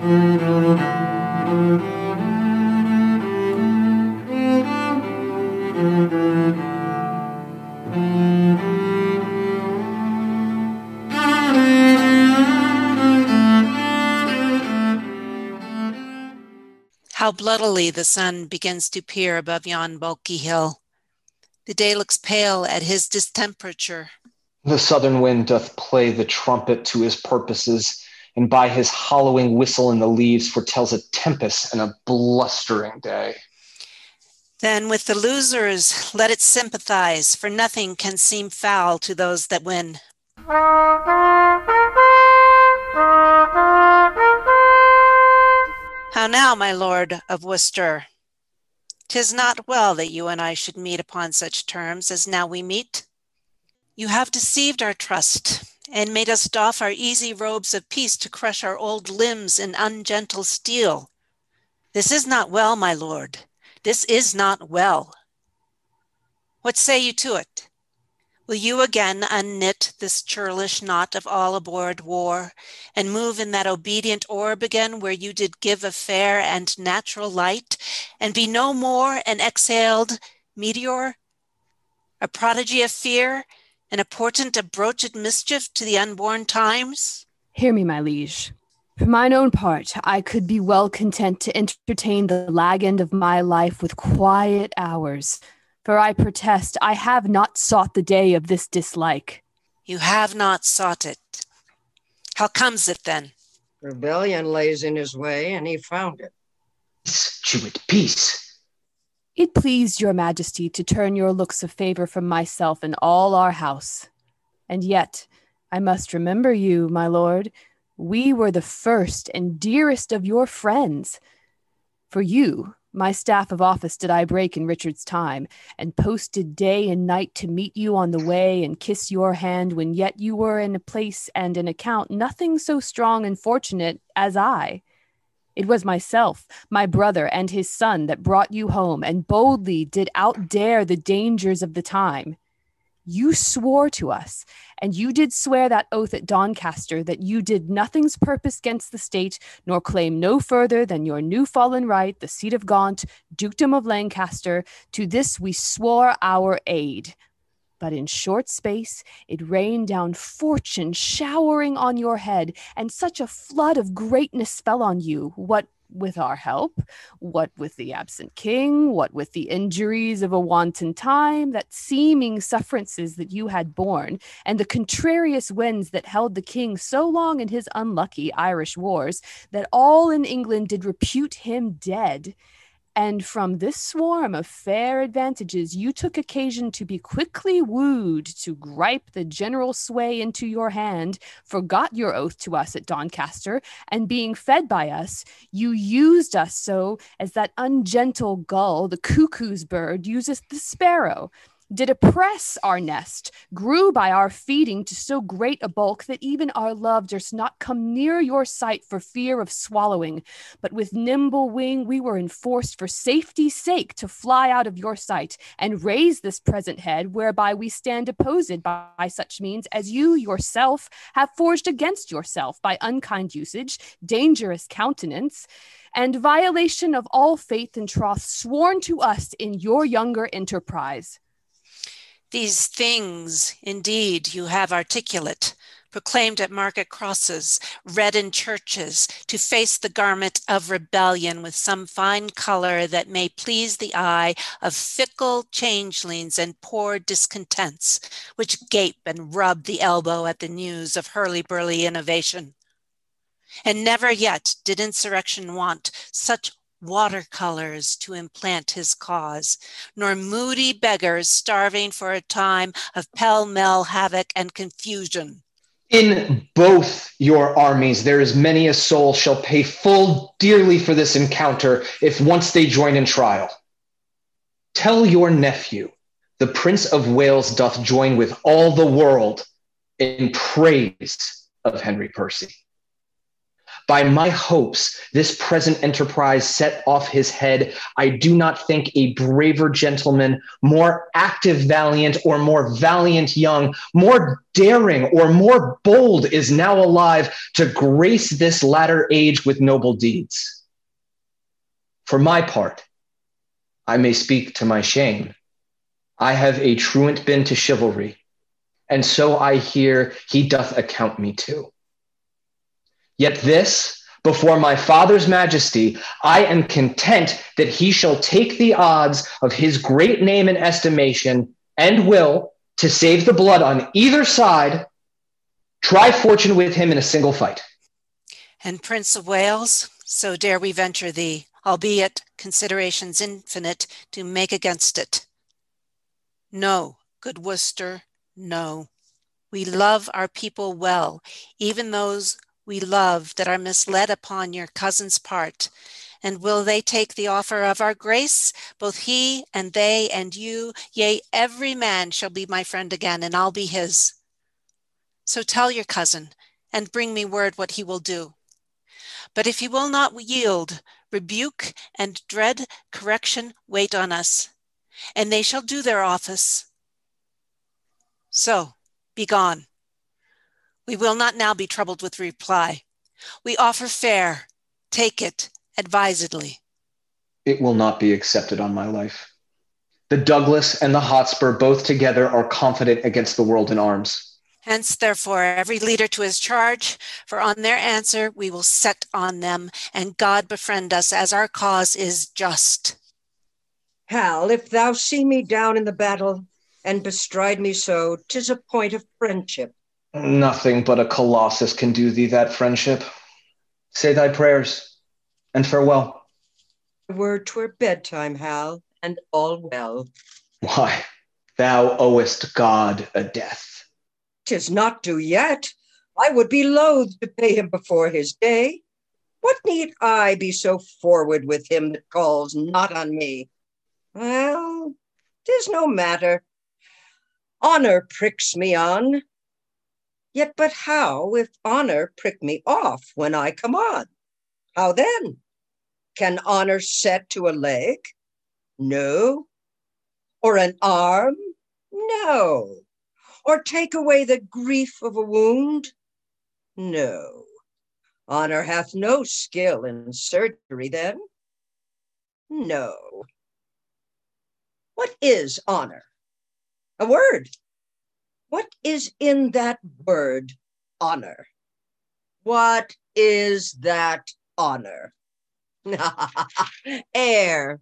How bloodily the sun begins to peer above yon bulky hill. The day looks pale at his distemperature. The southern wind doth play the trumpet to his purposes, and by his hollowing whistle in the leaves foretells a tempest and a blustering day. Then with the losers let it sympathize, for nothing can seem foul to those that win. How now, my lord of Worcester? Tis not well that you and I should meet upon such terms as now we meet. You have deceived our trust, and made us doff our easy robes of peace to crush our old limbs in ungentle steel. This is not well, my lord. This is not well. What say you to it? Will you again unknit this churlish knot of all aboard war, and move in that obedient orb again where you did give a fair and natural light, and be no more an exhaled meteor, a prodigy of fear, and a portent of broached mischief to the unborn times? Hear me, my liege. For mine own part, I could be well content to entertain the lag end of my life with quiet hours for I protest I have not sought the day of this dislike. You have not sought it. How comes it then? Rebellion lays in his way, and he found it. Peace, Jewett, peace. It pleased your majesty to turn your looks of favor from myself and all our house. And yet, I must remember you, my lord. We were the first and dearest of your friends. For you, my staff of office did I break in Richard's time, and posted day and night to meet you on the way and kiss your hand when yet you were in a place and an account nothing so strong and fortunate as I. It was myself, my brother, and his son that brought you home, and boldly did outdare the dangers of the time. You swore to us, and you did swear that oath at Doncaster that you did nothing's purpose against the state, nor claim no further than your new fallen right, the seat of Gaunt, dukedom of Lancaster. To this we swore our aid. But in short space it rained down fortune showering on your head, and such a flood of greatness fell on you, what with our help, what with the absent king, what with the injuries of a wanton time, that seeming sufferances that you had borne, and the contrarious winds that held the king so long in his unlucky Irish wars, that all in England did repute him dead. And from this swarm of fair advantages, you took occasion to be quickly wooed to gripe the general sway into your hand, forgot your oath to us at Doncaster, and being fed by us, you used us so as that ungentle gull, the cuckoo's bird, useth the sparrow did oppress our nest, grew by our feeding to so great a bulk that even our love durst not come near your sight for fear of swallowing. But with nimble wing we were enforced for safety's sake to fly out of your sight and raise this present head, whereby we stand opposed by, by such means as you yourself have forged against yourself by unkind usage, dangerous countenance and violation of all faith and troth sworn to us in your younger enterprise. These things, indeed, you have articulate, proclaimed at market crosses, read in churches, to face the garment of rebellion with some fine color that may please the eye of fickle changelings and poor discontents, which gape and rub the elbow at the news of hurly-burly innovation. And never yet did insurrection want such watercolors to implant his cause, nor moody beggars starving for a time of pell mell havoc and confusion. In both your armies, there is many a soul shall pay full dearly for this encounter if once they join in trial. Tell your nephew, the Prince of Wales doth join with all the world in praise of Henry Percy. By my hopes, this present enterprise set off his head. I do not think a braver gentleman, more active valiant, or more valiant young, more daring, or more bold is now alive to grace this latter age with noble deeds. For my part, I may speak to my shame. I have a truant been to chivalry, and so I hear he doth account me to. Yet this, before my Father's majesty, I am content that he shall take the odds of his great name and estimation and will, to save the blood on either side, try fortune with him in a single fight. And Prince of Wales, so dare we venture thee, albeit considerations infinite, to make against it. No, good Worcester, no. We love our people well, even those we love that are misled upon your cousin's part? And will they take the offer of our grace? Both he and they and you, yea, every man shall be my friend again, and I'll be his. So tell your cousin, and bring me word what he will do. But if he will not yield, rebuke and dread correction wait on us, and they shall do their office. So, be gone. We will not now be troubled with reply. We offer fair. Take it advisedly. It will not be accepted on my life. The Douglas and the Hotspur both together are confident against the world in arms. Hence, therefore, every leader to his charge, for on their answer we will set on them, and God befriend us as our cause is just. Hal, if thou see me down in the battle and bestride me so, tis a point of friendship. Nothing but a colossus can do thee that friendship. Say thy prayers, and farewell. Word twere bedtime, Hal, and all well. Why, thou owest God a death. Tis not due yet. I would be loath to pay him before his day. What need I be so forward with him that calls not on me? Well, tis no matter. Honor pricks me on, Yet, but how if honor prick me off when I come on? How then? Can honor set to a leg? No. Or an arm? No. Or take away the grief of a wound? No. Honor hath no skill in surgery then? No. What is honor? A word what is in that word, honor? What is that honor? Air,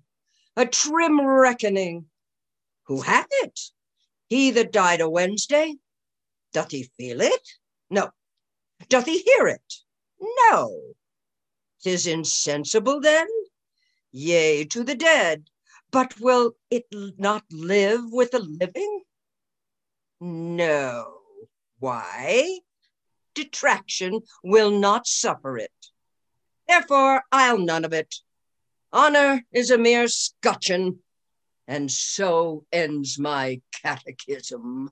a trim reckoning. Who hath it? He that died a Wednesday? Doth he feel it? No. Doth he hear it? No. Tis insensible then? Yea, to the dead. But will it not live with the living? No. Why? Detraction will not suffer it. Therefore, I'll none of it. Honor is a mere scutcheon, and so ends my catechism.